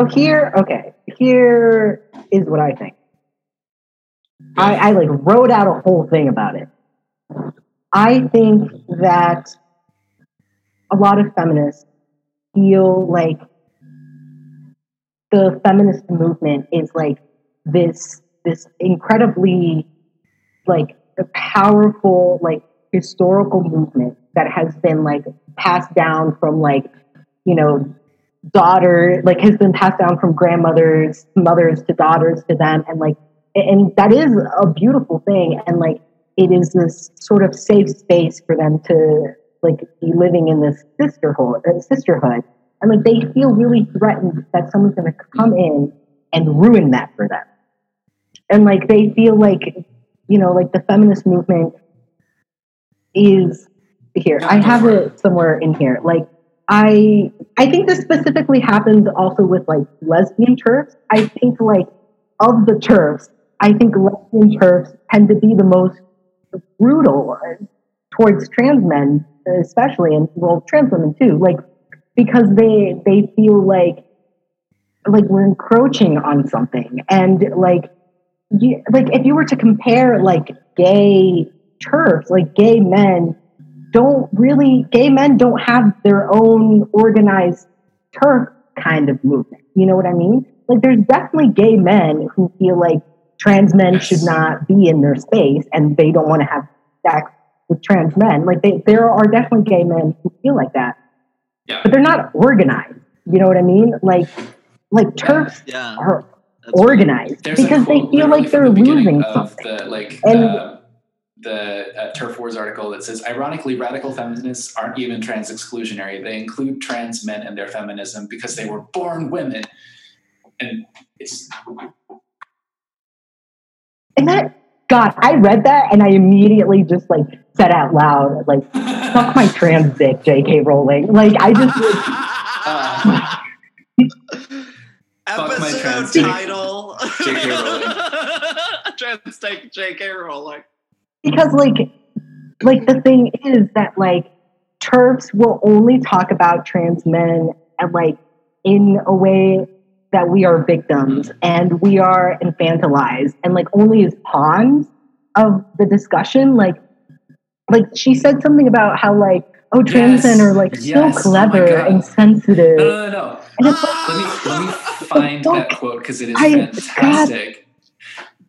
So here, okay, here is what I think. I, I like wrote out a whole thing about it. I think that a lot of feminists feel like the feminist movement is like this this incredibly like powerful like historical movement that has been like passed down from like you know daughter like has been passed down from grandmothers mothers to daughters to them and like and that is a beautiful thing and like it is this sort of safe space for them to like be living in this sisterhood uh, sisterhood. And like they feel really threatened that someone's going to come in and ruin that for them. And like they feel like you know like the feminist movement is here i have it somewhere in here like i i think this specifically happens also with like lesbian TERFs i think like of the TERFs i think lesbian TERFs tend to be the most brutal towards trans men especially and well trans women too. Like because they they feel like like we're encroaching on something. And like you, like if you were to compare like gay TERFs like gay men don't really gay men don't have their own organized TERF kind of movement. You know what i mean? Like there's definitely gay men who feel like trans men yes. should not be in their space and they don't want to have sex with trans men. Like they, there are definitely gay men who feel like that. Yeah. but they're not organized. You know what i mean? Like like TERFs yeah. are That's organized because they feel like they're the losing something the, like and, uh, the uh, TERF Wars article that says, ironically, radical feminists aren't even trans exclusionary. They include trans men in their feminism because they were born women. And it's. And that, God, I read that and I immediately just like said out loud, like, fuck my trans dick, JK Rowling. Like, I just. uh, Episode title. JK Rowling. trans dick, JK Rowling because like like the thing is that like TERFs will only talk about trans men and like in a way that we are victims and we are infantilized and like only as pawns of the discussion like like she said something about how like oh trans yes. men are like yes. so oh clever oh and sensitive no no no, no. It's like, let me let me find that quote because it is I, fantastic God,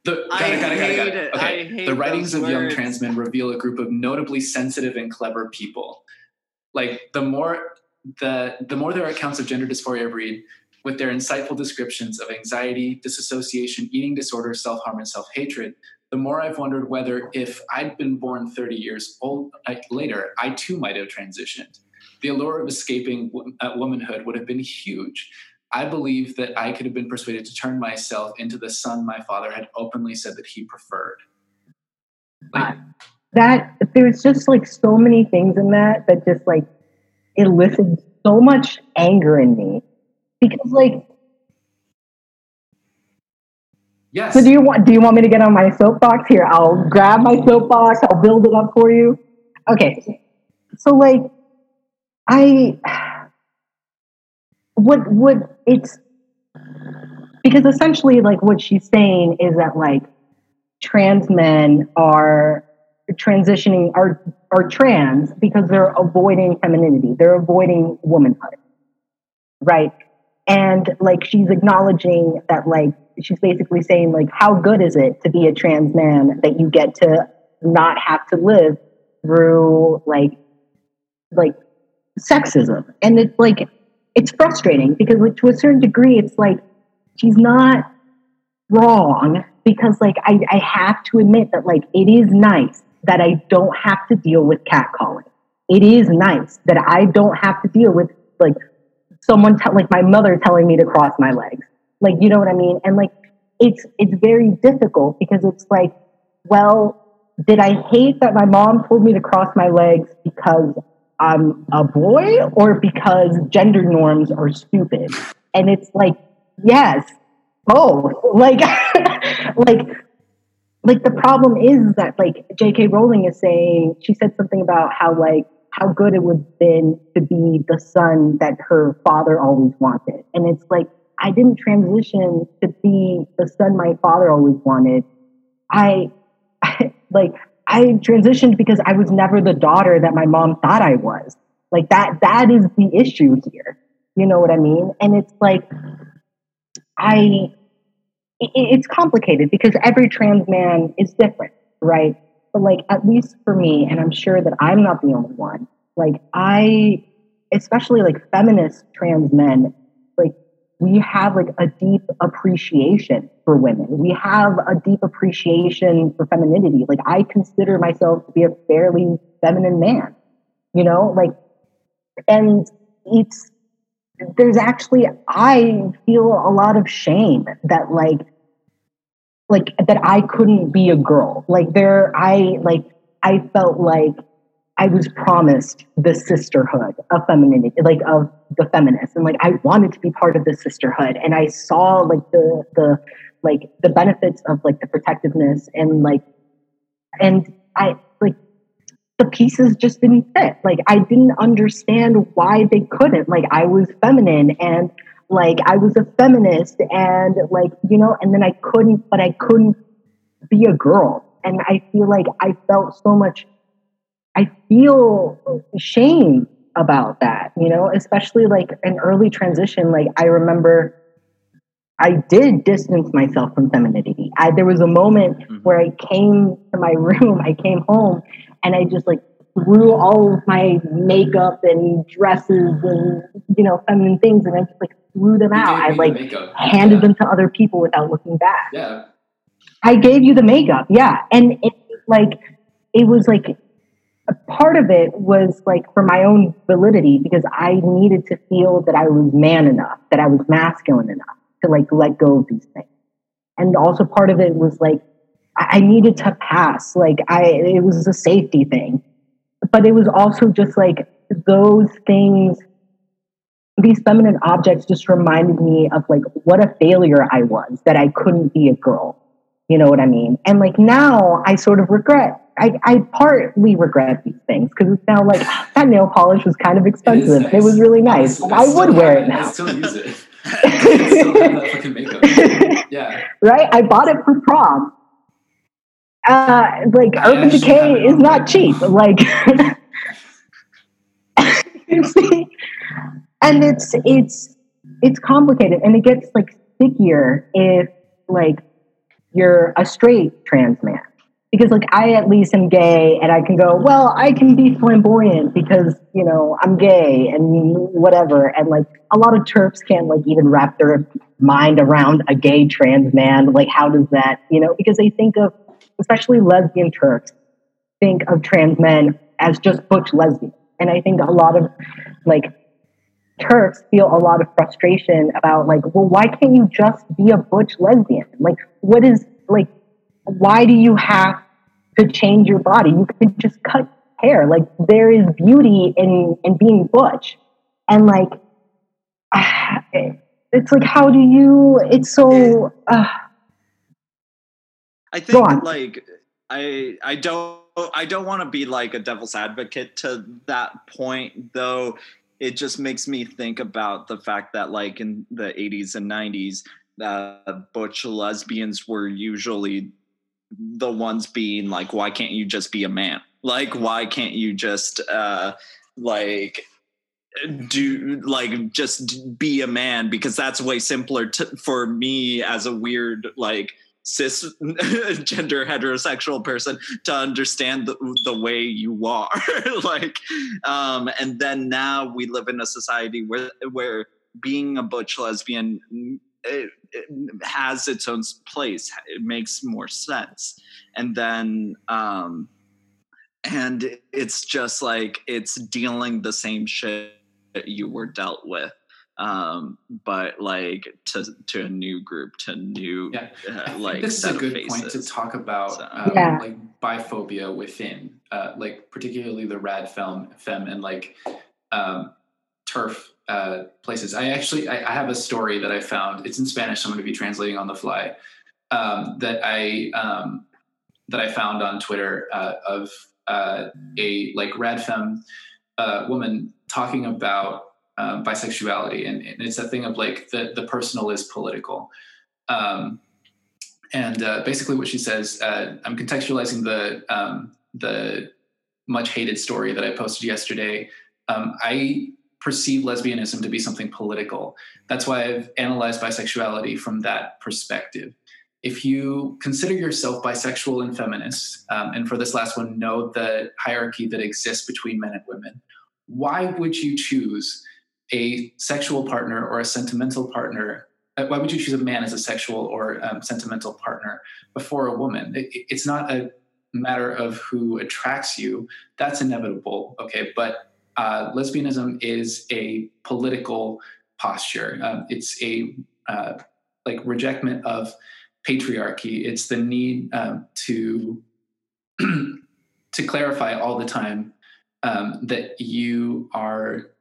the, got it, got it, got it, got it. Okay. The writings of words. young trans men reveal a group of notably sensitive and clever people. Like the more the the more their accounts of gender dysphoria read, with their insightful descriptions of anxiety, disassociation, eating disorder, self harm, and self hatred, the more I've wondered whether if I'd been born 30 years old I, later, I too might have transitioned. The allure of escaping uh, womanhood would have been huge. I believe that I could have been persuaded to turn myself into the son my father had openly said that he preferred. Like, uh, that there's just like so many things in that that just like elicited so much anger in me. Because like yes. So do you want do you want me to get on my soapbox here? I'll grab my soapbox i'll build it up for you. Okay. So like i what what it's because essentially like what she's saying is that like trans men are transitioning are are trans because they're avoiding femininity. They're avoiding womanhood. Right? And like she's acknowledging that like she's basically saying like how good is it to be a trans man that you get to not have to live through like like sexism? And it's like it's frustrating because to a certain degree it's like she's not wrong because like I, I have to admit that like it is nice that I don't have to deal with catcalling. It is nice that I don't have to deal with like someone te- like my mother telling me to cross my legs. Like you know what I mean? And like it's it's very difficult because it's like, well, did I hate that my mom told me to cross my legs because I'm a boy or because gender norms are stupid. And it's like, yes, both. Like, like, like the problem is that like J.K. Rowling is saying, she said something about how like how good it would have been to be the son that her father always wanted. And it's like, I didn't transition to be the son my father always wanted. I, I like I transitioned because I was never the daughter that my mom thought I was. Like that that is the issue here. You know what I mean? And it's like I it's complicated because every trans man is different, right? But like at least for me, and I'm sure that I'm not the only one, like I especially like feminist trans men, we have like a deep appreciation for women. We have a deep appreciation for femininity. Like I consider myself to be a fairly feminine man, you know, like, and it's, there's actually, I feel a lot of shame that like, like that I couldn't be a girl. Like there, I like, I felt like I was promised the sisterhood of femininity, like of the feminists, and like I wanted to be part of the sisterhood, and I saw like the the like the benefits of like the protectiveness and like and I like the pieces just didn't fit. Like I didn't understand why they couldn't. Like I was feminine and like I was a feminist and like you know, and then I couldn't, but I couldn't be a girl, and I feel like I felt so much I feel shame about that, you know, especially like an early transition. Like I remember I did distance myself from femininity. I, there was a moment mm-hmm. where I came to my room, I came home and I just like threw all of my makeup and dresses and, you know, feminine things and I just like threw them out. I like handed yeah. them to other people without looking back. Yeah. I gave you the makeup. Yeah. And it like, it was like part of it was like for my own validity because I needed to feel that I was man enough, that I was masculine enough to like let go of these things. And also part of it was like I needed to pass. Like I it was a safety thing. But it was also just like those things these feminine objects just reminded me of like what a failure I was that I couldn't be a girl. You know what I mean? And like now I sort of regret I, I partly regret these things because it's now like that nail polish was kind of expensive. It, nice. it was really nice. I, I would wear it now. I still use it. still that fucking makeup. Yeah. Right? I bought it for prom. Uh, like yeah, Urban Decay is not cheap. Like, and it's it's it's complicated, and it gets like stickier if like you're a straight trans man because like I at least am gay and I can go, well, I can be flamboyant because, you know, I'm gay and whatever. And like a lot of TERFs can't like even wrap their mind around a gay trans man. Like how does that, you know, because they think of especially lesbian TERFs think of trans men as just butch lesbians. And I think a lot of like TERFs feel a lot of frustration about like, well, why can't you just be a butch lesbian? Like, what is like why do you have to change your body? You can just cut hair. Like there is beauty in in being butch, and like it's like how do you? It's so. Uh, I think like I I don't I don't want to be like a devil's advocate to that point though. It just makes me think about the fact that like in the 80s and 90s, uh, butch lesbians were usually the ones being like why can't you just be a man? Like why can't you just uh like do like just be a man? Because that's way simpler to, for me as a weird like cis gender heterosexual person to understand the, the way you are. Like um and then now we live in a society where where being a butch lesbian it, it has its own place. It makes more sense. And then, um, and it's just like it's dealing the same shit that you were dealt with um but like to to a new group to new yeah. uh, like this is a good point to talk about so, um, yeah. like biphobia within uh like particularly the rad film fem and like um TERF uh, places. I actually I, I, have a story that I found. It's in Spanish. So I'm going to be translating on the fly. Um, that I um, that I found on Twitter uh, of uh, a like rad femme uh, woman talking about um, bisexuality, and, and, it's a thing of like the the personal is political. Um, and uh, basically, what she says, uh, I'm contextualizing the um, the much hated story that I posted yesterday. Um, I perceive lesbianism to be something political. That's why I've analyzed bisexuality from that perspective. If you consider yourself bisexual and feminist, um, and for this last one, know the hierarchy that exists between men and women, why would you choose a sexual partner or a sentimental partner? Uh, why would you choose a man as a sexual or um, sentimental partner before a woman? It, it's not a matter of who attracts you. That's inevitable, okay? But uh, lesbianism is a political posture. Um, it's a uh, like rejectment of patriarchy. It's the need um, to to clarify all the time um, that you are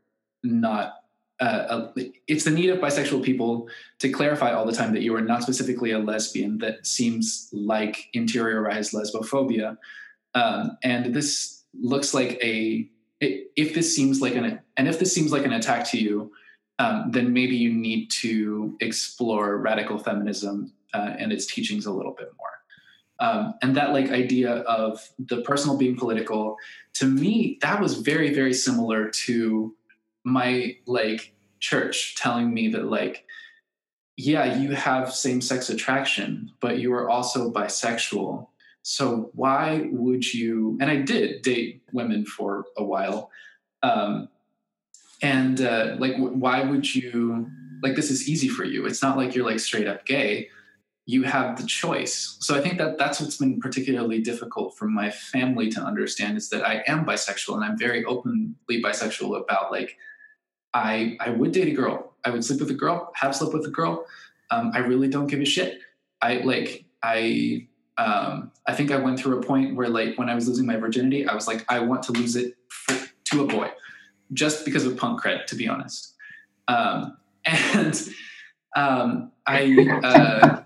not. Uh, a, it's the need of bisexual people to clarify all the time that you are not specifically a lesbian. That seems like interiorized lesbophobia, um, and this looks like a. If this seems like an and if this seems like an attack to you, um, then maybe you need to explore radical feminism uh, and its teachings a little bit more. Um, and that like idea of the personal being political to me that was very very similar to my like church telling me that like yeah you have same-sex attraction but you are also bisexual so why would you and i did date women for a while um, and uh, like why would you like this is easy for you it's not like you're like straight up gay you have the choice. So I think that that's what's been particularly difficult for my family to understand is that I am bisexual and I'm very openly bisexual about like I I would date a girl, I would sleep with a girl, have slept with a girl. Um, I really don't give a shit. I like I um, I think I went through a point where like when I was losing my virginity, I was like I want to lose it for, to a boy, just because of punk cred, to be honest. Um, and um, I. Uh,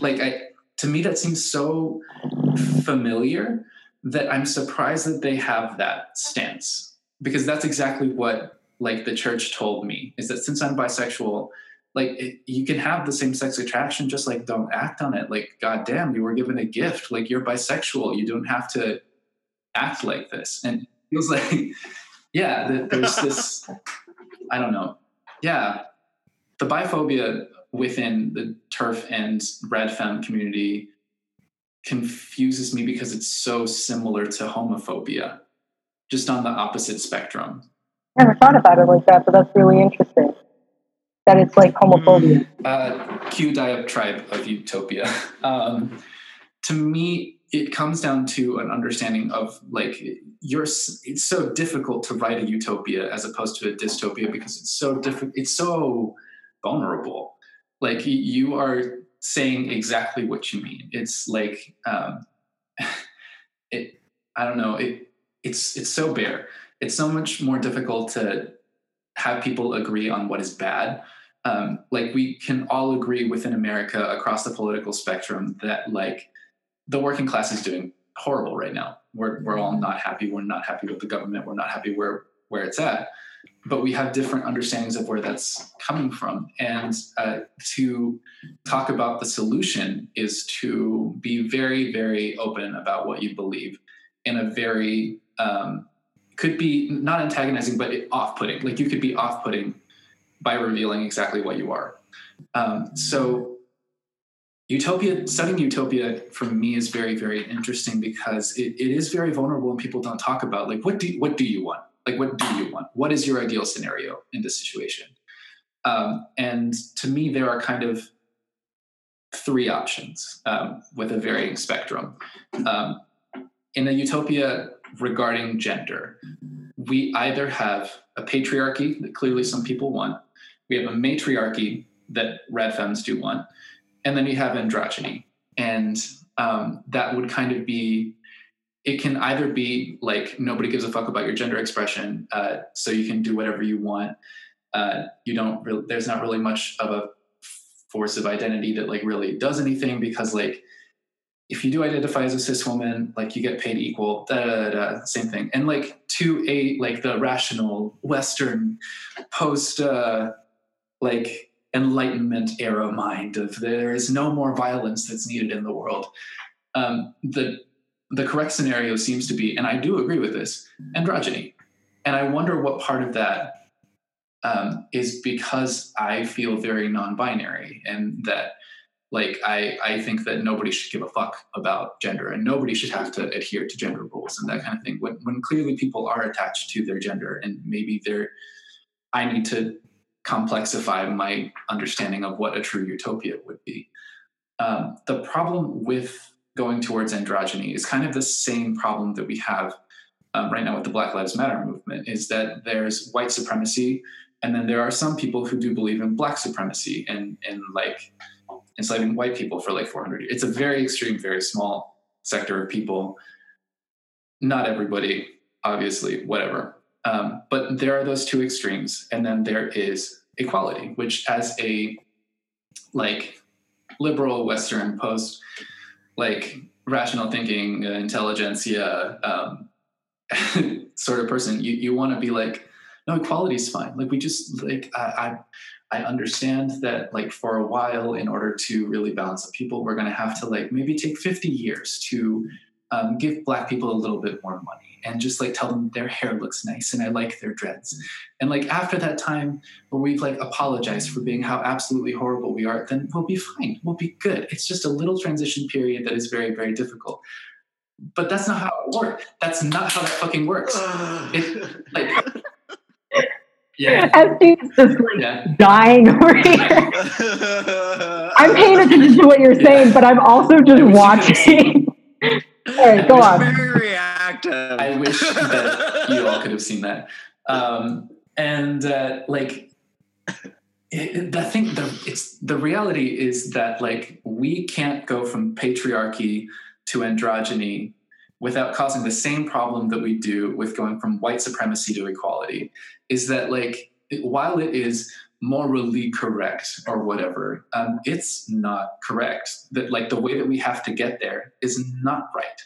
like I to me that seems so familiar that I'm surprised that they have that stance because that's exactly what like the church told me is that since I'm bisexual like it, you can have the same sex attraction just like don't act on it. Like god damn you were given a gift. Like you're bisexual. You don't have to act like this. And it feels like yeah there's this i don't know. Yeah. The biphobia within the TERF and rad femme community confuses me because it's so similar to homophobia, just on the opposite spectrum. I never thought about it like that, but that's really interesting. That it's like homophobia. Mm, uh, Q diatribe of utopia. Um, to me, it comes down to an understanding of like you're. It's so difficult to write a utopia as opposed to a dystopia because it's so different. It's so vulnerable like you are saying exactly what you mean it's like um it i don't know it it's it's so bare it's so much more difficult to have people agree on what is bad um, like we can all agree within america across the political spectrum that like the working class is doing horrible right now we're, we're all not happy we're not happy with the government we're not happy where where it's at but we have different understandings of where that's coming from. And uh, to talk about the solution is to be very, very open about what you believe in a very, um, could be not antagonizing, but off putting. Like you could be off putting by revealing exactly what you are. Um, so, utopia, studying utopia for me is very, very interesting because it, it is very vulnerable and people don't talk about like, what do, what do you want? like what do you want what is your ideal scenario in this situation um, and to me there are kind of three options um, with a varying spectrum um, in a utopia regarding gender we either have a patriarchy that clearly some people want we have a matriarchy that rad femmes do want and then we have androgyny and um, that would kind of be it can either be like nobody gives a fuck about your gender expression, uh, so you can do whatever you want. Uh, you don't really, there's not really much of a force of identity that like really does anything because like if you do identify as a cis woman, like you get paid equal, da, da, da, same thing. And like to a like the rational Western post uh, like Enlightenment era mind of there is no more violence that's needed in the world. Um, the the correct scenario seems to be, and I do agree with this, androgyny. And I wonder what part of that um, is because I feel very non-binary and that like I, I think that nobody should give a fuck about gender and nobody should have to adhere to gender rules and that kind of thing when, when clearly people are attached to their gender and maybe they're i need to complexify my understanding of what a true utopia would be um, the problem with going towards androgyny is kind of the same problem that we have um, right now with the black lives matter movement is that there's white supremacy and then there are some people who do believe in black supremacy and and like enslaving white people for like 400 years. It's a very extreme, very small sector of people. Not everybody, obviously, whatever. Um, but there are those two extremes, and then there is equality, which, as a like liberal Western post, like rational thinking, uh, intelligentsia um, sort of person, you you want to be like, no, equality is fine. Like we just like I, I I understand that like for a while, in order to really balance the people, we're going to have to like maybe take 50 years to um, give black people a little bit more money and just like tell them their hair looks nice and I like their dreads. And like after that time where we've like apologized for being how absolutely horrible we are, then we'll be fine. We'll be good. It's just a little transition period that is very, very difficult. But that's not how it works. That's not how that fucking works. It, like yeah. As she's just like yeah. dying over here. I'm paying attention to what you're saying, but I'm also just watching. all right, go on. Reactive. I wish that you all could have seen that. Um, and uh, like, it, the thing, the it's the reality is that like we can't go from patriarchy to androgyny without causing the same problem that we do with going from white supremacy to equality is that like while it is morally correct or whatever um, it's not correct that like the way that we have to get there is not right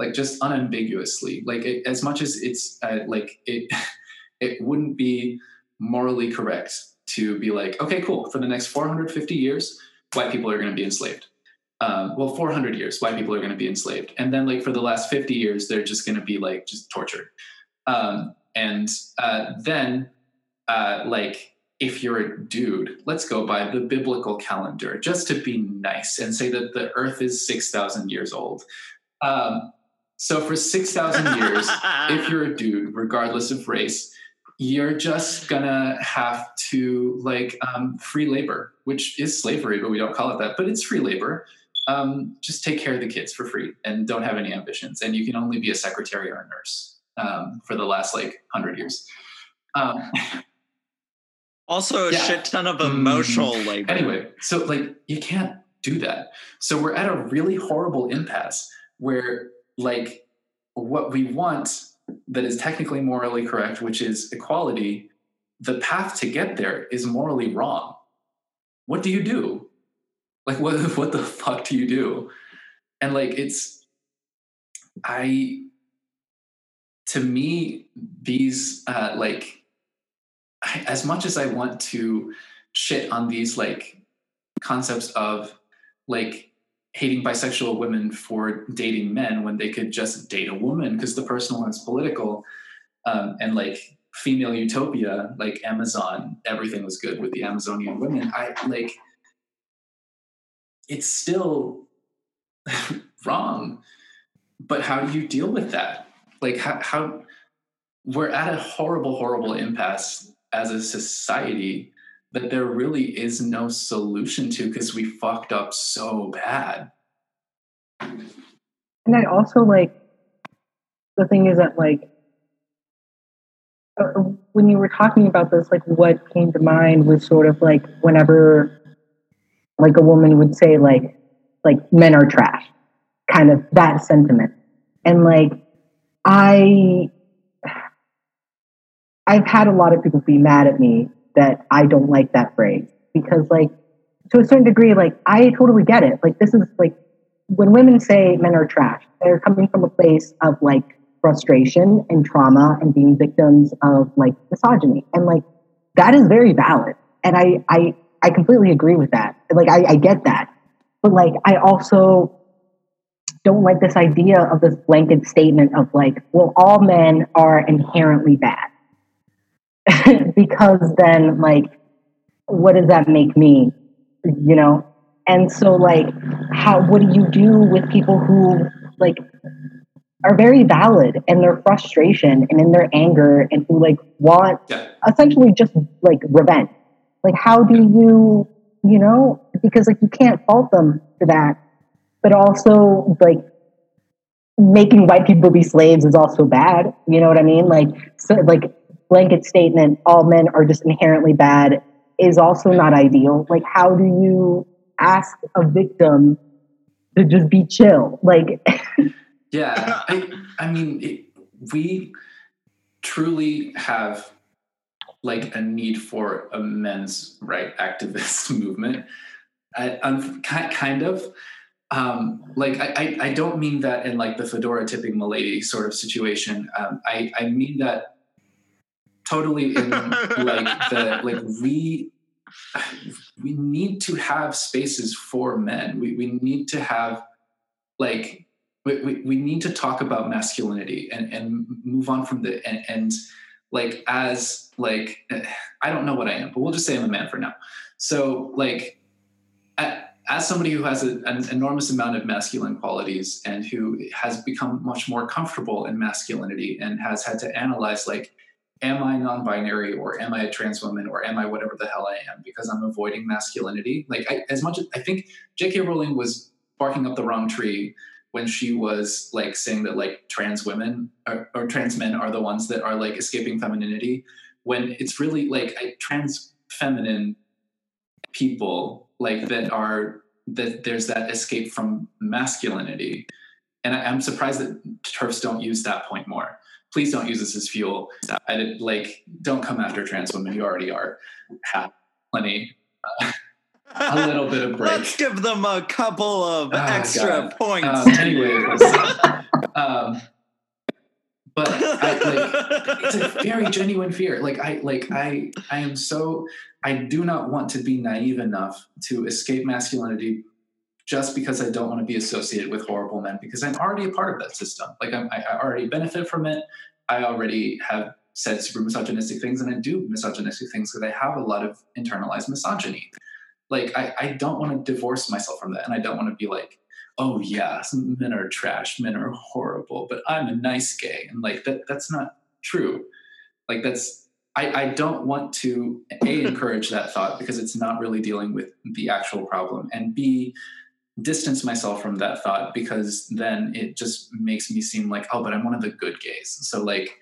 like just unambiguously like it, as much as it's uh, like it it wouldn't be morally correct to be like okay cool for the next 450 years white people are going to be enslaved. Um, well 400 years white people are going to be enslaved. And then like for the last 50 years they're just going to be like just tortured. Um, and uh, then uh, like if you're a dude let's go by the biblical calendar just to be nice and say that the earth is 6000 years old. Um, so for 6000 years if you're a dude regardless of race you're just gonna have to like um, free labor which is slavery but we don't call it that but it's free labor um, just take care of the kids for free and don't have any ambitions. And you can only be a secretary or a nurse um, for the last like hundred years. Um, also, a yeah. shit ton of emotional mm labor. Anyway, so like you can't do that. So we're at a really horrible impasse where like what we want that is technically morally correct, which is equality, the path to get there is morally wrong. What do you do? like what what the fuck do you do and like it's i to me these uh like I, as much as i want to shit on these like concepts of like hating bisexual women for dating men when they could just date a woman because the personal is political um, and like female utopia like amazon everything was good with the amazonian women i like it's still wrong. But how do you deal with that? Like how, how we're at a horrible, horrible impasse as a society that there really is no solution to because we fucked up so bad. And I also like the thing is that like uh, when you were talking about this, like what came to mind was sort of like whenever like a woman would say like like men are trash kind of that sentiment and like i i've had a lot of people be mad at me that i don't like that phrase because like to a certain degree like i totally get it like this is like when women say men are trash, they're coming from a place of like frustration and trauma and being victims of like misogyny. And like that is very valid. And I I I completely agree with that. Like I, I get that. But like I also don't like this idea of this blanket statement of like, well, all men are inherently bad. because then like what does that make me? You know? And so like how what do you do with people who like are very valid in their frustration and in their anger and who like want yeah. essentially just like revenge. Like how do you, you know, because like you can't fault them for that. But also like making white people be slaves is also bad. You know what I mean? Like so like blanket statement, all men are just inherently bad is also not ideal. Like how do you ask a victim to just be chill? Like Yeah, I, I mean, it, we truly have like a need for a men's right activist movement. I, am kind of um, like I, I don't mean that in like the fedora tipping milady sort of situation. Um, I, I mean that totally in like the like we we need to have spaces for men. We we need to have like we, we, we need to talk about masculinity and, and move on from the and, and like as like i don't know what i am but we'll just say i'm a man for now so like as somebody who has a, an enormous amount of masculine qualities and who has become much more comfortable in masculinity and has had to analyze like am i non-binary or am i a trans woman or am i whatever the hell i am because i'm avoiding masculinity? Like I, as much as i think j.k rowling was barking up the wrong tree when she was like saying that like trans women or, or, trans men are the ones that are like escaping femininity when it's really like trans feminine people like that are that there's that escape from masculinity. And I, am surprised that TERFs don't use that point more please don't use this as fuel i did like don't come after trans women you already are have plenty uh, a little bit of break. Let's give them a couple of oh, extra God. points. Um, anyway, um, but I, like, it's a very genuine fear. Like I, like I, I am so. I do not want to be naive enough to escape masculinity just because I don't want to be associated with horrible men because I'm already a part of that system. Like I'm, I already benefit from it. I already have said super misogynistic things and I do misogynistic things because I have a lot of internalized misogyny like I, I don't want to divorce myself from that and i don't want to be like oh yeah men are trash men are horrible but i'm a nice gay and like that that's not true like that's i i don't want to a encourage that thought because it's not really dealing with the actual problem and b distance myself from that thought because then it just makes me seem like oh but i'm one of the good gays so like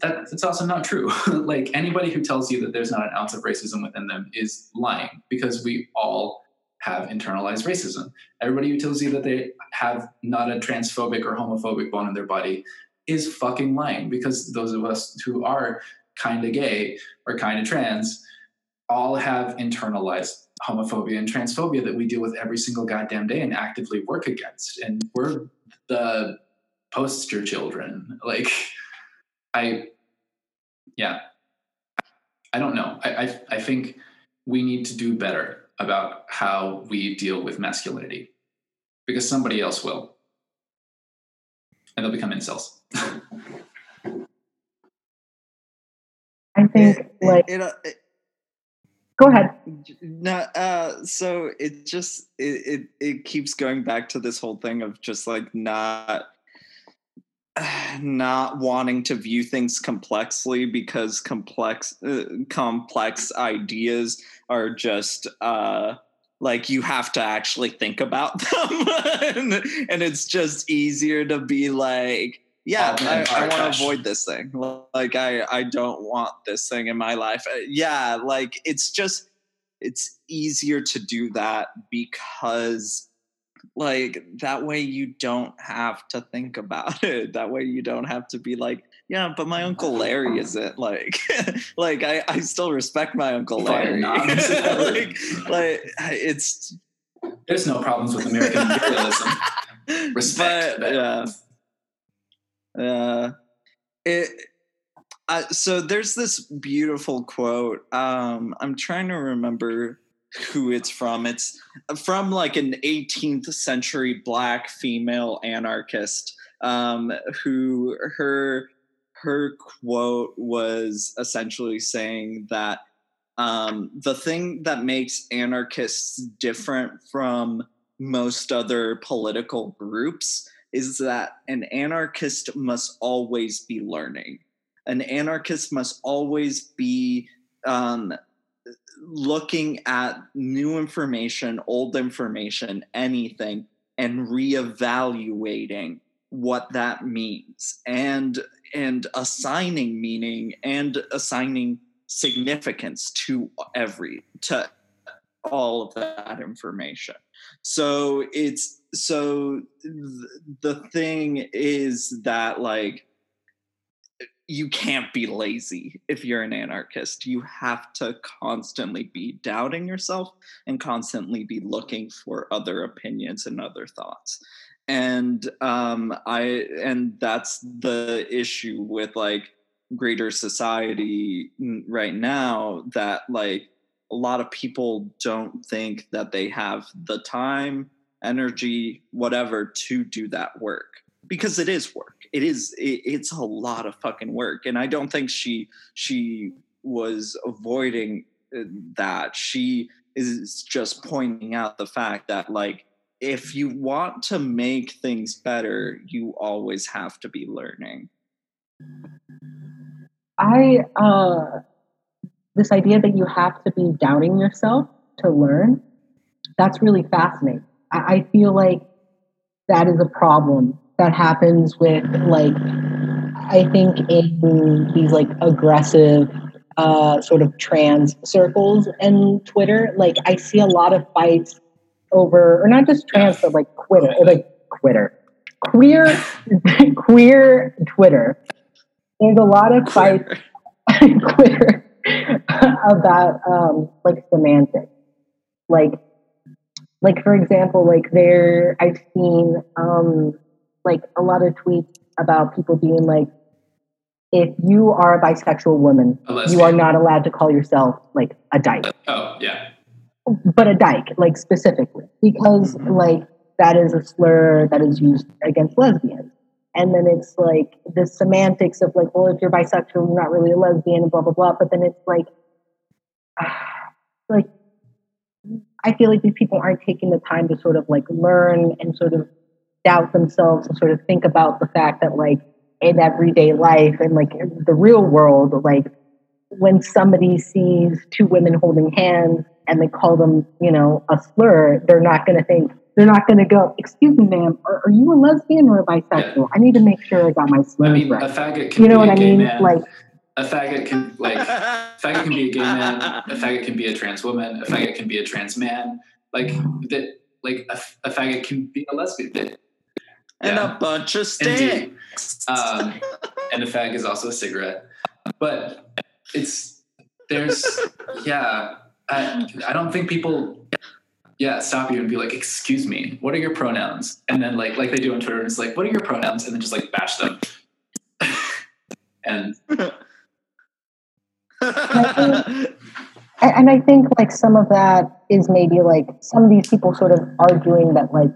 that, that's also not true. like anybody who tells you that there's not an ounce of racism within them is lying because we all have internalized racism. Everybody who tells you that they have not a transphobic or homophobic bone in their body is fucking lying because those of us who are kind of gay or kind of trans all have internalized homophobia and transphobia that we deal with every single goddamn day and actively work against. And we're the poster children. Like, I, yeah, I don't know. I, I, I think we need to do better about how we deal with masculinity because somebody else will. And they'll become incels. I think it, like it, uh, it, go ahead. No, uh, so it just it, it it keeps going back to this whole thing of just like not not wanting to view things complexly because complex uh, complex ideas are just uh like you have to actually think about them and, and, it's just easier to be like yeah i, I want to avoid this thing. Like i i don't want this thing in my life. Uh, yeah like it's just it's easier to do that because like that way you don't have to think about it. That way you don't have to be like yeah but my uncle larry isn't like like i i still respect my uncle larry. like, like it's There's no problems with American imperialism. Respect. But, yeah. Yeah. It. Uh, so there's this beautiful quote. Um, I'm trying to remember who it's from. It's from like an 18th century black female anarchist um, who her her quote was essentially saying that um, the thing that makes anarchists different from most other political groups is that an anarchist must always be learning. An anarchist must always be um, looking at new information, old information, anything, and reevaluating what that means and and assigning meaning and assigning significance to every to all of that information so it's so th- the thing is that like you can't be lazy if you're an anarchist. You have to constantly be doubting yourself and constantly be looking for other opinions and other thoughts. And um, I and that's the issue with like greater society right now that like a lot of people don't think that they have the time, energy, whatever to do that work because it is work. It is it, it's a lot of fucking work, and I don't think she she was avoiding uh, that. She is just pointing out the fact that like if you want to make things better, you always have to be learning. I uh this idea that you have to be doubting yourself to learn, that's really fascinating. I, I feel like that is a problem that happens with like I think in these like aggressive uh, sort of trans circles and Twitter, like I see a lot of fights over, or not just trans, but like quitter, like quitter, queer, queer Twitter. There's a lot of fights, quitter, about um, like semantics, like, like for example, like there, I've seen um, like a lot of tweets about people being like, if you are a bisexual woman, a you are not allowed to call yourself like a dyke. Oh, yeah. But a dyke, like specifically, because mm-hmm. like that is a slur that is used against lesbians. And then it's like the semantics of like, well, if you're bisexual, you're not really a lesbian and blah, blah, blah. But then it's like, like, I feel like these people aren't taking the time to sort of like learn and sort of doubt themselves and sort of think about the fact that like in everyday life and like the real world, like when somebody sees two women holding hands and they call them, you know, a slur, they're not going to think, they're not going to go, excuse me, ma'am, are, are, you a lesbian or a bisexual? Yeah. I need to make sure I got my slurs I mean, right. A faggot you know what I mean? Man. Like, a faggot can like a faggot can be a gay man, a faggot can be a trans woman, a faggot can be a trans man. Like that, like a, a faggot can be a lesbian. That, and yeah. a bunch of sticks. Um, and a fag is also a cigarette. But it's there's yeah. I, I don't think people yeah stop you and be like excuse me what are your pronouns and then like like they do on twitter and it's like what are your pronouns and then just like bash them and and I think like some of that is maybe like some of these people sort of arguing that like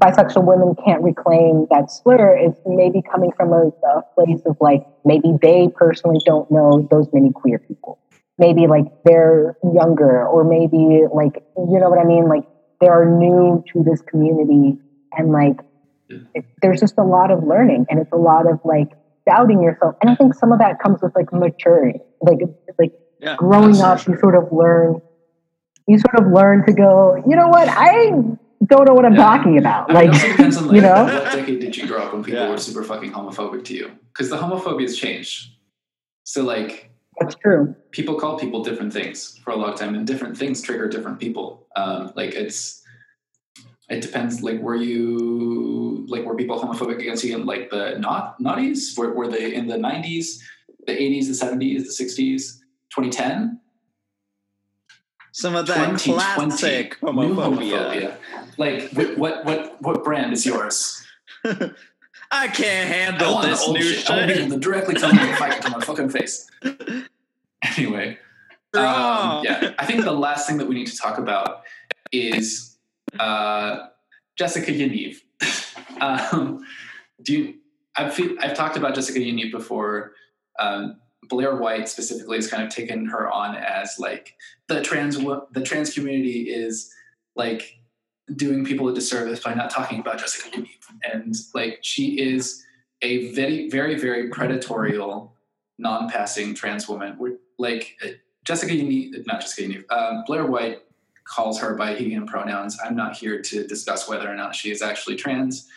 bisexual women can't reclaim that slur is maybe coming from a, a, place of like maybe they personally don't know those many queer people. Maybe like they're younger or maybe like you know what i mean? Like they are new to this community and like it, there's just a lot of learning and it's a lot of like doubting yourself and i think some of that comes with like maturity like like yeah, growing up you sort of learn you sort of learn to go you know what i don't know what I'm yeah. talking about. Like, it depends on like, you know, what decade did you grow up when people yeah. were super fucking homophobic to you? Because the homophobia has changed. So like, that's true. People call people different things for a long time, and different things trigger different people. Um, like it's, it depends. Like, were you like were people homophobic against you in like the not naughties? Were, were they in the '90s, the '80s, the '70s, the '60s, 2010? some of that classic homophobia. homophobia. Like what what what brand is yours? I can't handle I this new shit. I directly tell me if I can to my fucking face. Anyway, um, yeah, I think the last thing that we need to talk about is uh, Jessica Yaniv. um, do you? I've I've talked about Jessica Yaniv before. Um, Blair White specifically has kind of taken her on as like the trans the trans community is like doing people a disservice by not talking about Jessica Yaniv. And like she is a very, very, very predatory, non-passing trans woman. We're, like uh, Jessica Yaniv, not Jessica Yaniv, um, Blair White calls her by he and pronouns. I'm not here to discuss whether or not she is actually trans,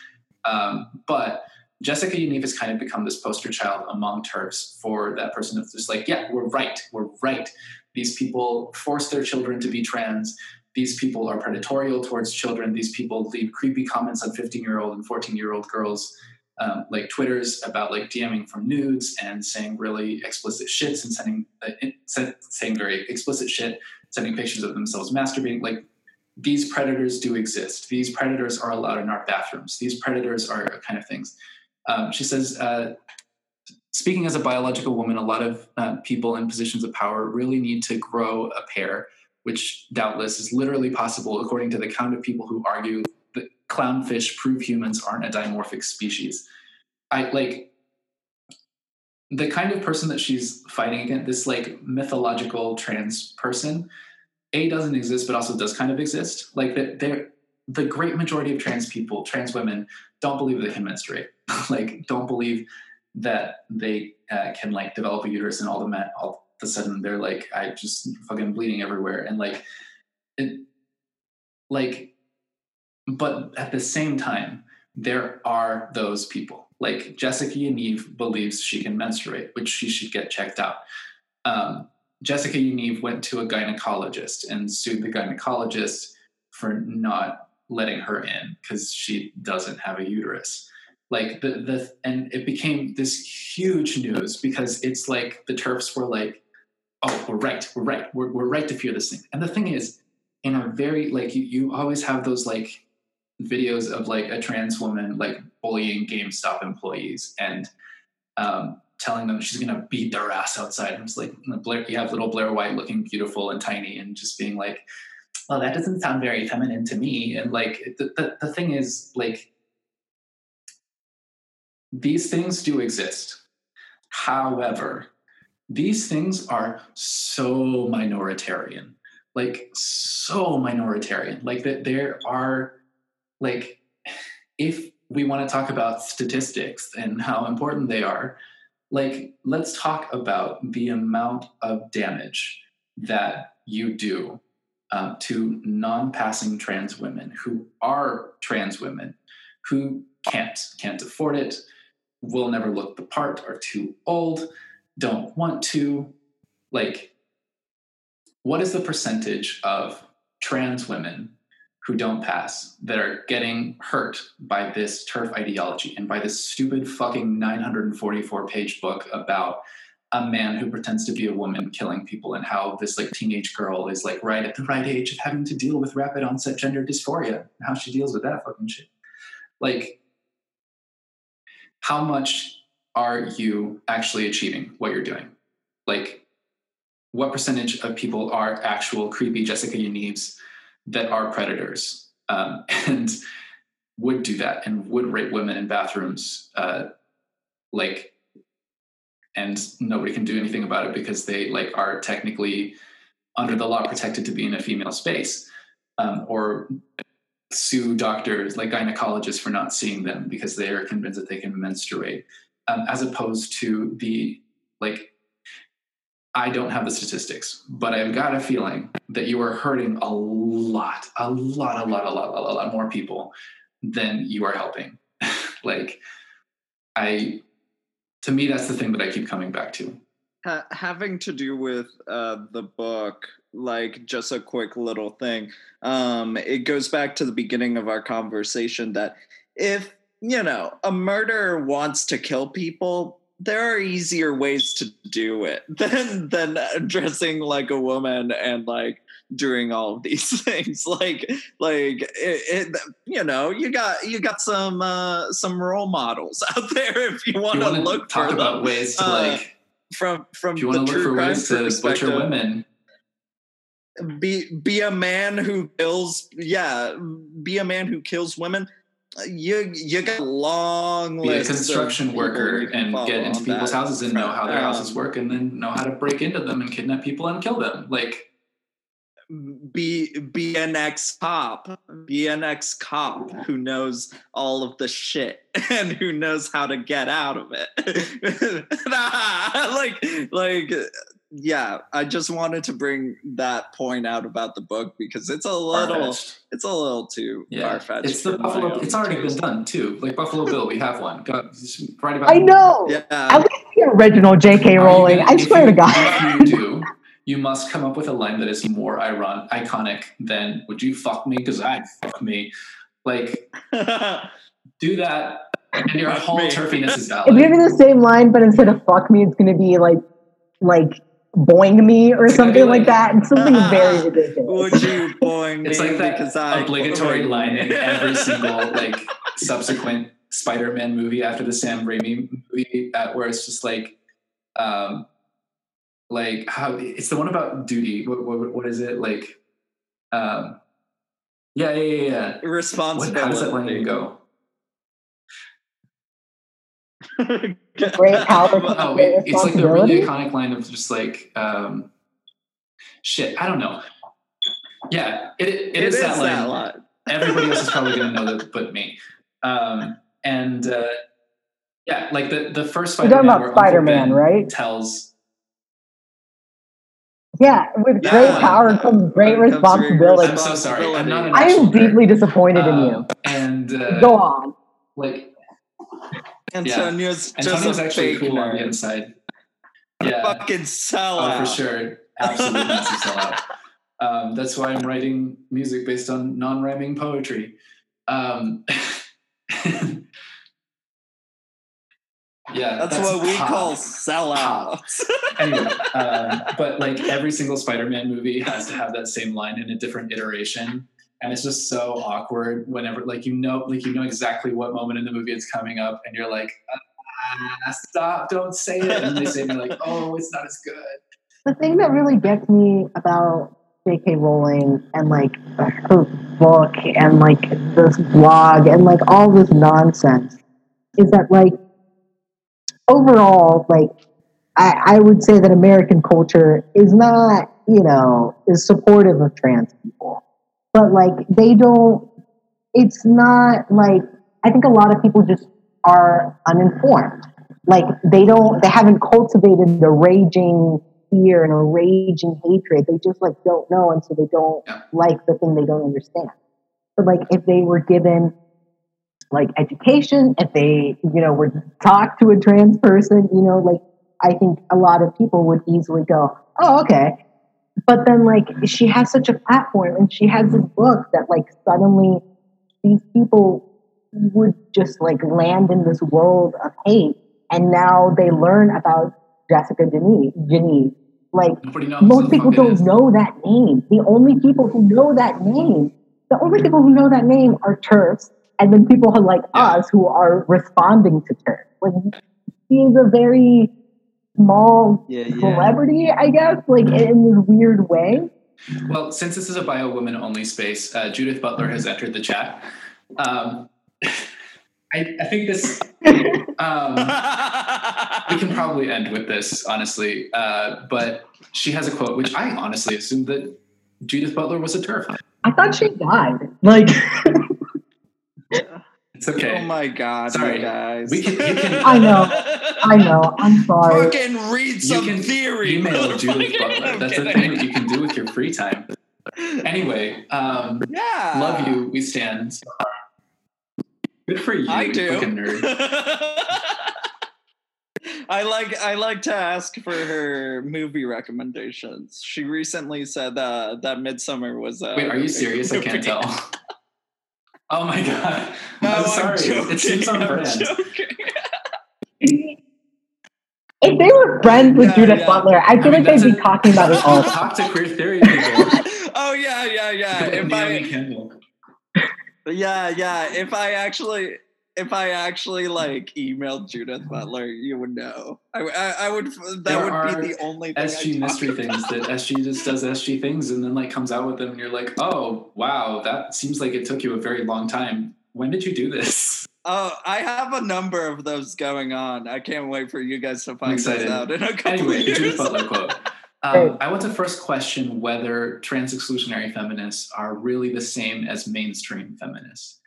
um, but Jessica Yaniv has kind of become this poster child among TERFs for that person that's just like, yeah, we're right, we're right. These people force their children to be trans these people are predatory towards children. These people leave creepy comments on 15 year old and 14 year old girls, um, like Twitters about like DMing from nudes and saying really explicit shits and sending uh, saying very explicit shit, sending pictures of themselves masturbating. Like these predators do exist. These predators are allowed in our bathrooms. These predators are kind of things. Um, she says. Uh, speaking as a biological woman, a lot of uh, people in positions of power really need to grow a pair which doubtless is literally possible according to the count of people who argue that clownfish prove humans aren't a dimorphic species. I like the kind of person that she's fighting against, this like mythological trans person, A doesn't exist, but also does kind of exist. Like that they're the great majority of trans people, trans women, don't believe they can menstruate. like, don't believe that they uh, can like develop a uterus and all the men, all of a sudden they're like, I just fucking bleeding everywhere. And like, it, like, but at the same time, there are those people. Like Jessica Yaniv believes she can menstruate, which she should get checked out. Um, Jessica Yaniv went to a gynecologist and sued the gynecologist for not letting her in because she doesn't have a uterus like the the and it became this huge news because it's like the TERFs were like oh, we're right, we're right, we're, we're right to fear this thing. And the thing is, in a very like you, you always have those like videos of like a trans woman like bullying GameStop employees and um, telling them she's gonna beat their ass outside. And it's like Blair, you have little Blair White looking beautiful and tiny and just being like, well, that doesn't sound very feminine to me. And like the, the, the thing is like these things do exist. However, these things are so minoritarian like so minoritarian like that there are like if we want to talk about statistics and how important they are like let's talk about the amount of damage that you do um, to non-passing trans women who are trans women who can't can't afford it will never look the part are too old don't want to. Like what is the percentage of trans women who don't pass that are getting hurt by this TERF ideology and by this stupid fucking 944 page book about a man who pretends to be a woman killing people and how this like teenage girl is like right at the right age of having to deal with rapid onset gender dysphoria and how she deals with that fucking shit like how much are you actually achieving what you're doing? Like, what percentage of people are actual creepy Jessica Yanivs that are predators um, and would do that and would rape women in bathrooms? Uh, like, and nobody can do anything about it because they like are technically under the law protected to be in a female space um, or sue doctors like gynecologists for not seeing them because they are convinced that they can menstruate um, as opposed to the like I don't have the statistics, but I've got a feeling that you are hurting a lot, a lot, a lot, a lot, a lot, a lot more people than you are helping. like, I, to me, that's the thing that I keep coming back to. Ha- having to do with uh, the book, like just a quick little thing, um, it goes back to the beginning of our conversation that if you know, a murderer wants to kill people, there are easier ways to do it than than dressing like a woman and like doing all of these things. Like like it, it, you know you got you got some uh some role models out there if you want to look talk for about them. ways to Uh, like from from you want the to look for ways to butcher women. Be be a man who kills yeah be a man who kills women you you got a long be a construction worker and get into people's houses and know how their Um, houses work and then know how to break into them and kidnap people and kill them. Like be be an ex cop be an ex cop who knows all of the shit and who knows how to get out of it. Like like yeah i just wanted to bring that point out about the book because it's a little far-fetched. it's a little too yeah far-fetched it's the buffalo it's already been done too like buffalo bill we have one Go, just write about I know. yeah At least the original J.K. Rowling. I swear you- to God. If you do, you must come up with a line that is more iron iconic than "Would you fuck me?" Because I fuck me. Like do that, and your whole me. turfiness is It's valid. gonna be the same line, but instead of fuck me, it's gonna be like like boing me or It's gonna be something like like- that. It's something very ridiculous. would you boing me It's like that I obligatory boing line in every single like subsequent Spider-Man movie after the Sam Raimi movie, uh, where it's just like, um, like how it's the one about duty. What, what, what is it like? Um, yeah, yeah, yeah, yeah. What, responsibility how does that line go? Great power comes Oh, great it, it's like the really iconic line of just like, um, shit. I don't know. Yeah, it, it, it is, is that line. that line everybody else is probably going to know that but me. Um, and uh, yeah, like the the first You're Spider-Man talking about where Spider-Man, Ben right? tells Yeah, with great Yeah. power comes great Comes great responsibility. I'm so sorry. I'm not an I am deeply nerd. disappointed in Um, you. And uh, Go on. like Antonio's just Antonio's a actually fake cool on the inside. Yeah, Fucking sellout. oh for sure, absolutely massive sellout. Um, that's why I'm writing music based on non-rhyming poetry. Um, yeah, That's, what we pop. call sellouts. anyway, um, but like every single Spider-Man movie has to have that same line in a different iteration, and it's just so awkward whenever, like you know, like you know exactly what moment in the movie it's coming up, and you're like, ah, "Stop! Don't say it!" And they say, and you're like, "Oh, it's not as good." The thing that really gets me about J.K. Rowling and like her book and like this blog and like all this nonsense is that like overall, like I, I would say that American culture is not, you know, is supportive of trans people. But like they don't it's not like I think a lot of people just are uninformed. Like they don't they haven't cultivated the raging fear and a raging hatred. They just like don't know and so they don't like the thing they don't understand. But like if they were given like education, if they, you know, were to talk to a trans person, you know, like I think a lot of people would easily go, Oh, okay. But then like she has such a platform and she has this book that like suddenly these people would just like land in this world of hate and now they learn about Jessica Denise, Geneve. Like most people don't is. know that name. The only people who know that name, the only people who know that name are TERFs, and then people like us who are responding to TERFs. Like she's a very small Yeah, yeah. celebrity, I guess, like in this weird way. Well, since this is a bio woman only space, uh, Judith Butler has entered the chat. Um, I, I think this. Um, we can probably end with this, honestly. Uh, but she has a quote, which I honestly assumed that Judith Butler was a TERF. I thought she died. Like It's okay. Oh my god, Sorry. guys. We can- can- I know. I know. I'm sorry. Fucking read you some can theory. email Judith. Butler. I'm That's the kidding. thing that you can do with your free time. Anyway, um, Yeah. love you. We stand. Good for you, I you do. fucking nerd. I like I like to ask for her movie recommendations. She recently said uh, that Midsummer was. Uh, Wait, are you serious? I can't tell. Oh my god. No, I'm I'm sorry. joking. It seems on I'm brand. if they were friends with yeah, Judith yeah. Butler, I feel I mean, like they'd be talking about it all. Talk to queer theory people. oh yeah, yeah, yeah. If I, yeah, yeah. If I actually, if I actually like emailed Judith Butler, you would know. I, I, I would. That there would be the only thing SG mystery things that SG just does SG things and then like comes out with them, and you're like, oh wow, that seems like it took you a very long time. When did you do this? Oh, I have a number of those going on. I can't wait for you guys to find this out in a couple anyway, of years. Judith Butler quote. Um, I want to first question whether trans exclusionary feminists are really the same as mainstream feminists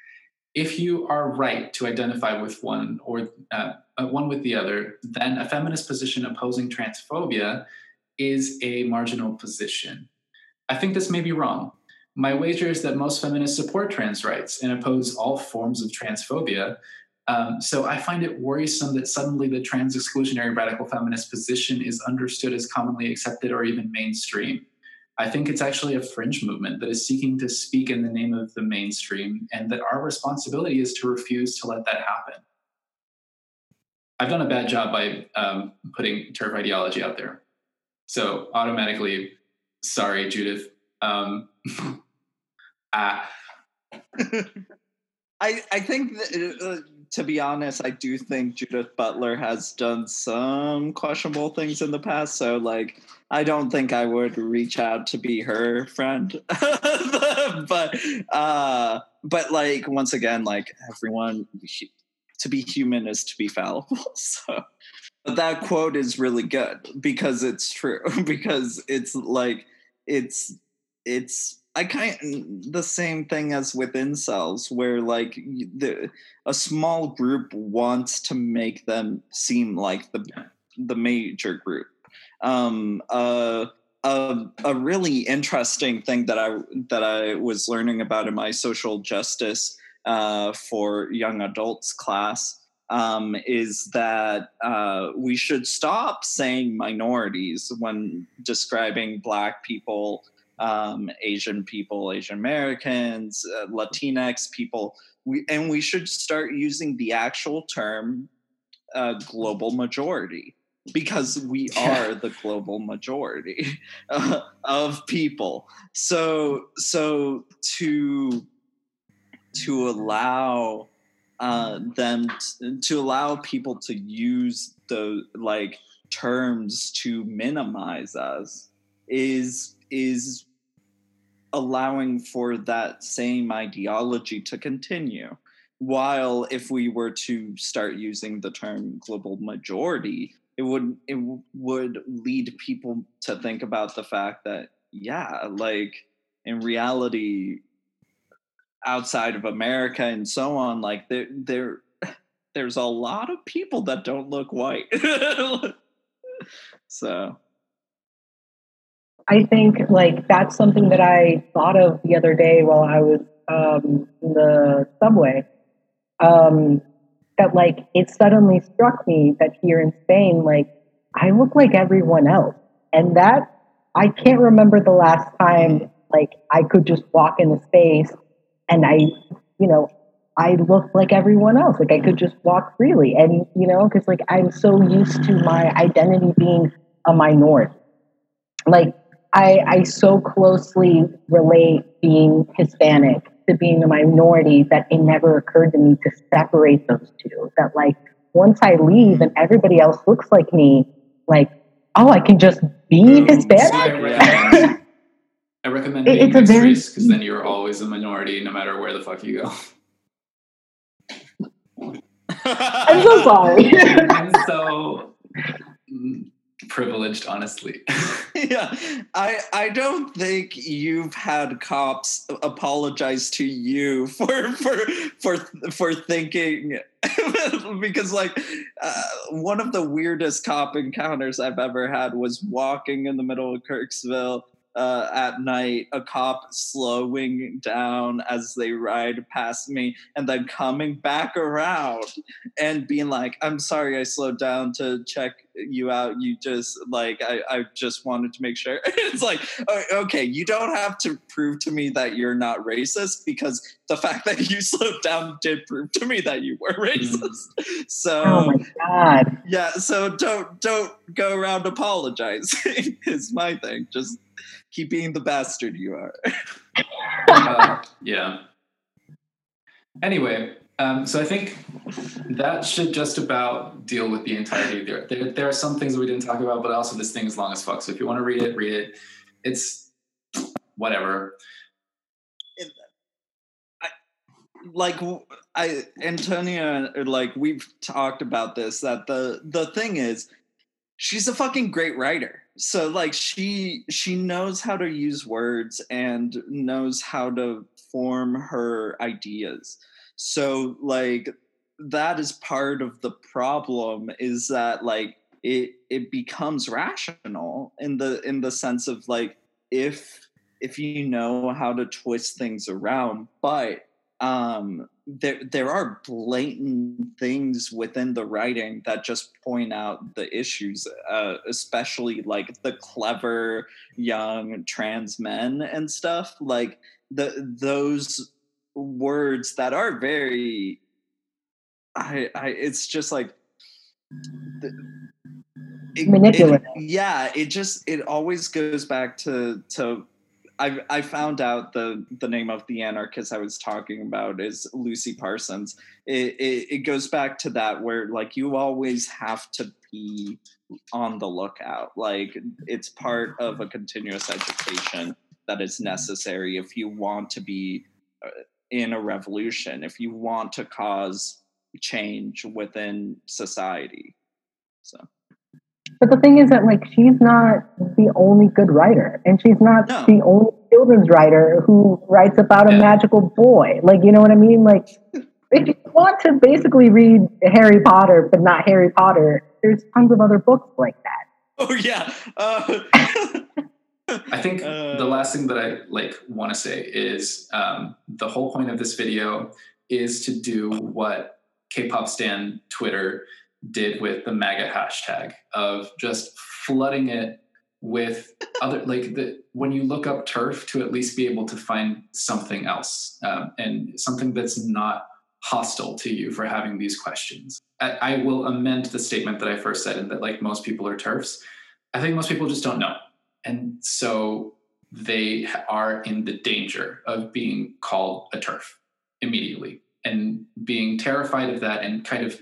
if you are right to identify with one or uh, uh, one with the other, then a feminist position opposing transphobia is a marginal position. I think this may be wrong. My wager is that most feminists support trans rights and oppose all forms of transphobia. Um, so I find it worrisome that suddenly the trans exclusionary radical feminist position is understood as commonly accepted or even mainstream. I think it's actually a fringe movement that is seeking to speak in the name of the mainstream, and that our responsibility is to refuse to let that happen. I've done a bad job by um, putting TERF ideology out there. So automatically, sorry, Judith. Um, ah. I I think that, uh, to be honest, I do think Judith Butler has done some questionable things in the past. So, like, I don't think I would reach out to be her friend. but, uh, but like, once again, like everyone, to be human is to be fallible. So, but that quote is really good because it's true. because it's like, it's, it's I kind the same thing as with incels, where like the a small group wants to make them seem like the the major group. Um, uh, a, a really interesting thing that I that I was learning about in my social justice uh, for young adults class um, is that uh, we should stop saying minorities when describing Black people um, Asian people, Asian Americans, uh, Latinx people. We, and we should start using the actual term uh, global majority because we are the global majority uh, of people. So, so to to allow uh, them t- to allow people to use the like terms to minimize us is is allowing for that same ideology to continue. While if we were to start using the term global majority, it would it would lead people to think about the fact that yeah, like in reality, outside of America and so on, like there there there's a lot of people that don't look white. so I think like that's something that I thought of the other day while I was um, in the subway. Um, that like it suddenly struck me that here in Spain, like I look like everyone else, and that I can't remember the last time like I could just walk in the space and I, you know, I looked like everyone else. Like I could just walk freely, and you know, because like I'm so used to my identity being a minority. Like I, I so closely relate being Hispanic to being a minority that it never occurred to me to separate those two. That like once I leave and everybody else looks like me, like oh, I can just be Hispanic. I recommend, I recommend being it's very because then you're always a minority no matter where the fuck you go. I'm so sorry. I'm so privileged honestly. Yeah i i don't think you've had cops apologize to you for for for for thinking because like uh, one of the weirdest cop encounters i've ever had was walking in the middle of kirksville uh, at night, a cop slowing down as they ride past me, and then coming back around and being like, "I'm sorry, I slowed down to check you out. You just like I, I just wanted to make sure." it's like, okay, you don't have to prove to me that you're not racist because the fact that you slowed down did prove to me that you were racist. Mm. So, oh my god, yeah. So don't don't go around apologizing. is my thing. Just keep being the bastard you are. uh, yeah. Anyway, um, so I think that should just about deal with the entirety there. there. There are some things that we didn't talk about, but also this thing is long as fuck. So if you want to read it, read it. It's whatever. like I Antonia, like we've talked about this. That the the thing is, she's a fucking great writer so like she she knows how to use words and knows how to form her ideas. So like that is part of the problem is that like it it becomes rational in the in the sense of like if if you know how to twist things around but um there there are blatant things within the writing that just point out the issues uh, especially like the clever young trans men and stuff. Like the those words that are very i i it's just like the, it, manipulative. it, yeah it just it always goes back to to I I found out the the name of the anarchist I was talking about is Lucy Parsons. It, it, it goes back to that where like you always have to be on the lookout. Like it's part of a continuous education that is necessary if you want to be uh, in a revolution, if you want to cause change within society. So but the thing is that like she's not the only good writer, and she's not no. the only children's writer who writes about a magical boy. Like you know what I mean? Like if you want to basically read Harry Potter, but not Harry Potter, there's tons of other books like that. Oh yeah. Uh, I think uh, the last thing that I like want to say is um, the whole point of this video is to do what K-pop stan Twitter did with the MAGA hashtag of just flooding it with other like the when you look up TERF to at least be able to find something else um, and something that's not hostile to you for having these questions. I, I, will amend the statement that i first said in that like most people are TERFs. I think most people just don't know. And so they are in the danger of being called a TERF immediately and being terrified of that and kind of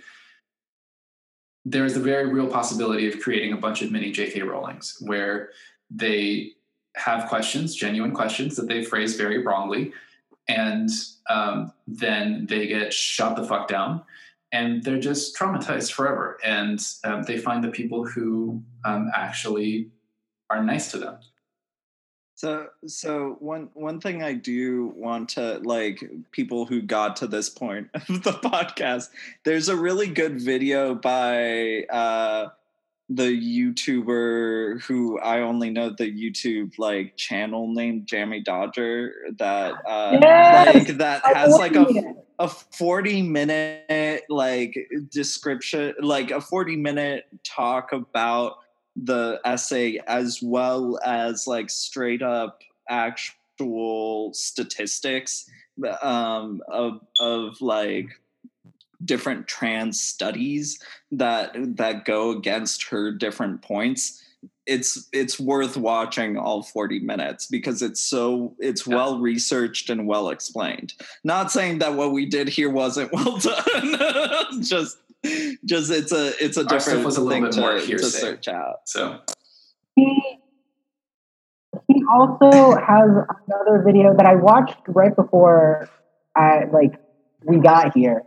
there's a very real possibility of creating a bunch of mini J.K. Rowlings where they have questions, genuine questions that they phrase very wrongly, and um, then they get shot the fuck down, and they're just traumatized forever. And um, they find the people who um, actually are nice to them. So so one one thing I do want to like people who got to this point of the podcast, there's a really good video by uh the YouTuber who I only know the YouTube like channel named Jammidodger that uh yes! like that has like a a 40 minute like description like a 40 minute talk about the essay as well as like straight up actual statistics um, of of like different trans studies that that go against her different points it's it's worth watching all 40 minutes because it's so it's yeah. well researched and well explained not saying that what we did here wasn't well done just just it's a it's a Our different was a thing to, to search out. So he he also has another video that I watched right before I like we got here.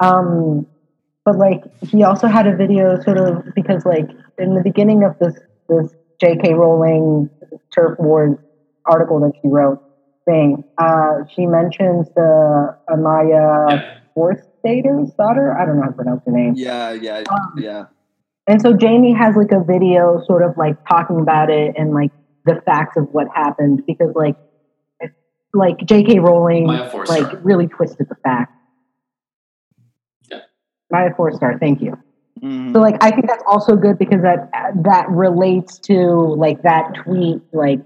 Um, but like he also had a video sort of because like in the beginning of this this J.K. Rowling TERF wars article that she wrote thing, uh, she mentions the Amaya yeah. Force Daughter. I don't know how to pronounce her name. Yeah, yeah, um, yeah. And so Jamie has like a video sort of like talking about it and like the facts of what happened because like like J.K. Rowling like really twisted the facts. Yeah, Maya Forstater. Thank you. Mm-hmm. So like I think that's also good because that that relates to like that tweet like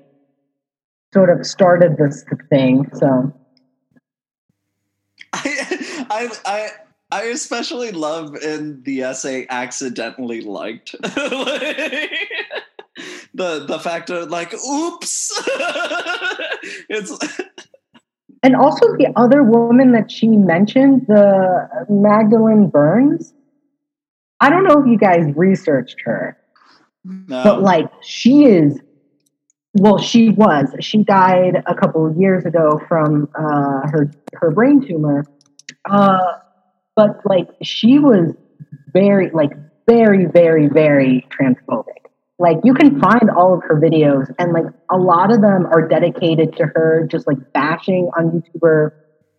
sort of started this thing. So I I I I especially love in the essay accidentally liked. the the fact of like oops it's and also the other woman that she mentioned the Magdalen Berns i don't know if you guys researched her no. but like she is well she was she died a couple of years ago from uh, her her brain tumor uh, but like she was very like very very very transphobic. Like you can find all of her videos and like a lot of them are dedicated to her just like bashing on youtuber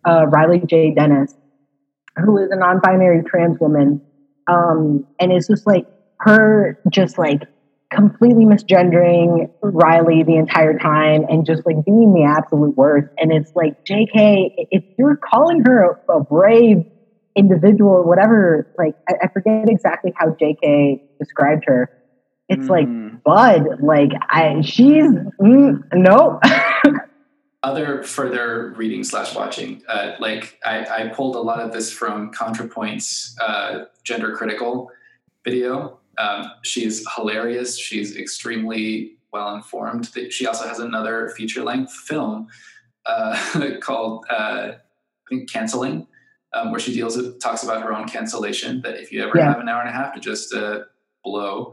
uh, riley j. Dennis who is a non-binary trans woman. Um, and it's just like her just like completely misgendering Riley the entire time and just like being the absolute worst. And it's like, JK, if you're calling her a, a brave individual or whatever, like I, I, forget exactly how JK described her. It's mm. like Bud, like I, she's mm, no. Other further reading slash watching, uh, like I, I, pulled a lot of this from ContraPoint's uh, gender critical video um, she's hilarious. She's extremely well informed. She also has another feature length film uh, called uh, I think Canceling, um, where she deals with talks about her own cancellation. That if you ever yeah. have an hour and a half to just uh, blow,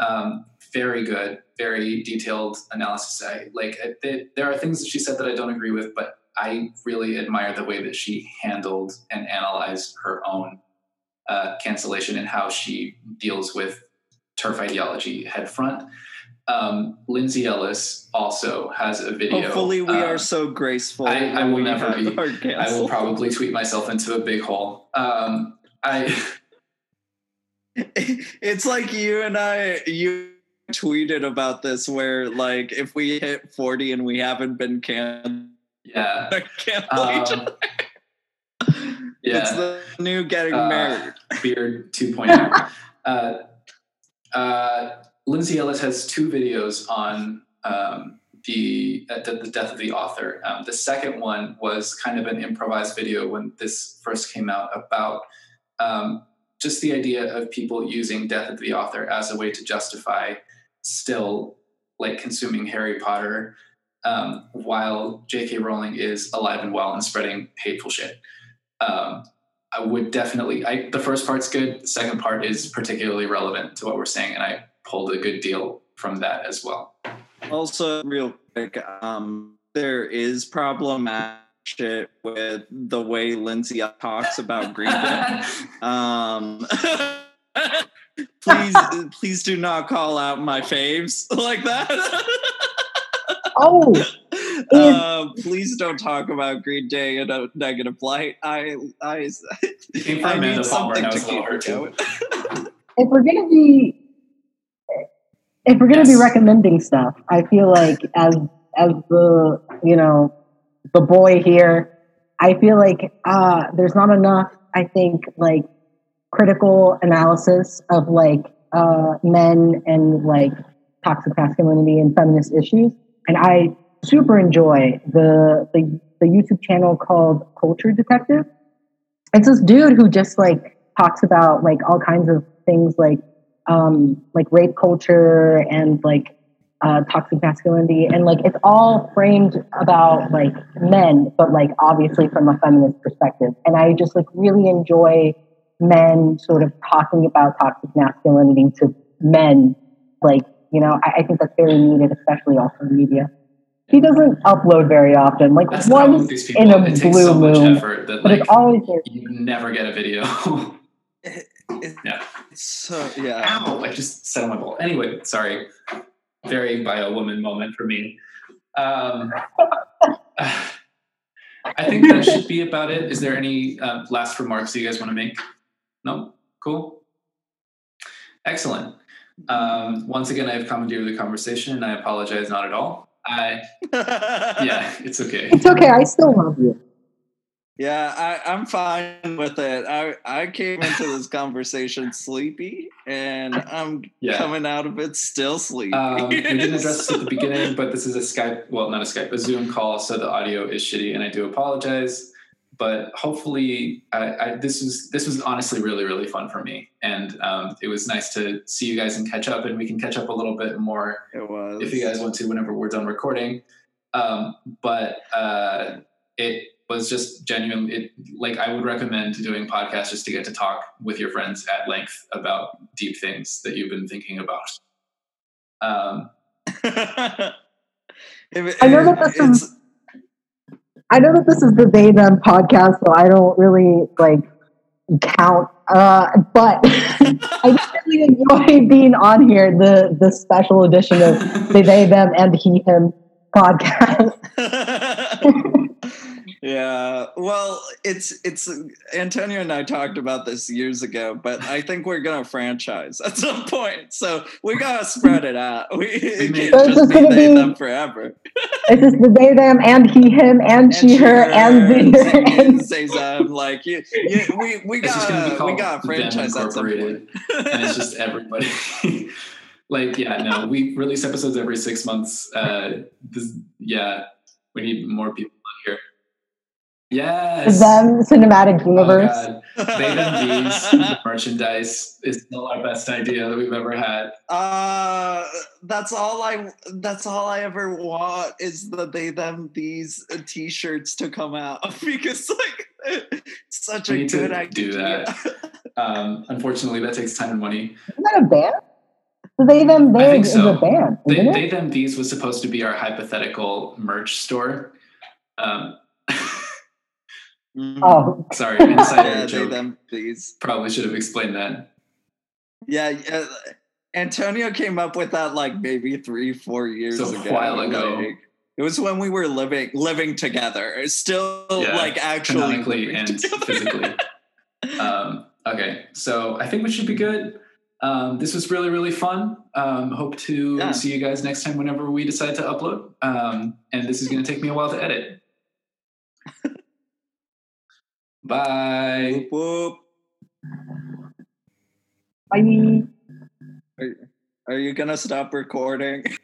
um, very good, very detailed analysis. I like they, there are things that she said that I don't agree with, but I really admire the way that she handled and analyzed her own uh, cancellation and how she deals with TERF ideology head front. Um, Lindsay Ellis also has a video. Hopefully, we um, are so graceful. I, I will never be. I will probably tweet myself into a big hole. Um, I. it's like you and I. You tweeted about this, where like if we hit forty and we haven't been canned, yeah, can't um, yeah. It's the new getting uh, married. Beard 2.0. uh, uh, Lindsay Ellis has two videos on um, the, uh, the death of the author. Um, the second one was kind of an improvised video when this first came out about um, just the idea of people using death of the author as a way to justify still like consuming Harry Potter um, while J.K. Rowling is alive and well and spreading hateful shit um, I would definitely. I, the first part's good. The second part is particularly relevant to what we're saying, and I pulled a good deal from that as well. Also, real quick, um, there is problematic shit with the way Lindsay talks about Green Day. um, please, please do not call out my faves like that. oh, uh, please don't talk about Green Day in a negative light. I, I, I need something to keep her going. if we're gonna be, if we're gonna yes. be recommending stuff, I feel like as as the you know the boy here, I feel like uh, there's not enough. I think like critical analysis of like uh, men and like toxic masculinity and feminist issues. And I super enjoy the, the the YouTube channel called Culture Detective. It's this dude who just like talks about like all kinds of things like um, like rape culture and like uh, toxic masculinity and like it's all framed about like men, but like obviously from a feminist perspective. And I just like really enjoy men sort of talking about toxic masculinity to men. Like you know, I, I think that's very needed, especially also in media he doesn't upload very often. Like That's once in a it blue so moon, that, but like, it's always there. You never get a video. it, it, yeah. So yeah. Ow! I just set on my ball. Anyway, sorry. Very bio woman moment for me. Um, I think that should be about it. Is there any uh, last remarks you guys want to make? No. Cool. Excellent. Um, once again, I have commandeered the conversation, and I apologize not at all. I, yeah, it's okay. It's okay. I still love you. Yeah, I, I'm fine with it. I, I came into this conversation sleepy, and I'm yeah. coming out of it still sleepy. Um, we didn't address this at the beginning, but this is a Skype, well, not a Skype, a Zoom call, so the audio is shitty, and I do apologize. But hopefully, I, I, this was this was honestly really really fun for me, and um, it was nice to see you guys and catch up, and we can catch up a little bit more. It was if you guys want to whenever we're done recording. Um, but uh, it was just genuine. It like I would recommend doing podcasts just to get to talk with your friends at length about deep things that you've been thinking about. Um, I know that this is. I know that this is the they them podcast, so I don't really like count. Uh, but I really enjoy being on here. The the special edition of the they them and he him podcast. Yeah. Well, it's it's Antonio and I talked about this years ago, but I think we're gonna franchise at some point. So we gotta spread it out. We, may so just be they be, them forever. It's just the they them and he him and, and she her and the and say them like you, you, we we got we got franchise at some point. and it's just everybody. like yeah, no, we release episodes every six months. Uh, this, yeah, we need more people Yes. Them cinematic oh, universe. Oh they them these the merchandise is still our best idea that we've ever had. Uh that's all I that's all I ever want is the they them these uh, t-shirts to come out because like it's such we a good idea. Do that. um, unfortunately that takes time and money. Isn't that a band? They them they so. is a band. They, they them these was supposed to be our hypothetical merch store. Um, Mm-hmm. Oh, sorry, insider yeah, joke. Them, please. Probably should have explained that. Yeah, uh, Antonio came up with that like maybe three, four years so ago. A while ago. Like, it was when we were living living together. Still, yeah, like actually and together. physically. um, okay, so I think we should be good. Um, this was really really fun. Um, hope to yeah. see you guys next time whenever we decide to upload. Um, and this is going to take me a while to edit. Bye. Whoop, whoop. Bye. Are, are you gonna stop recording?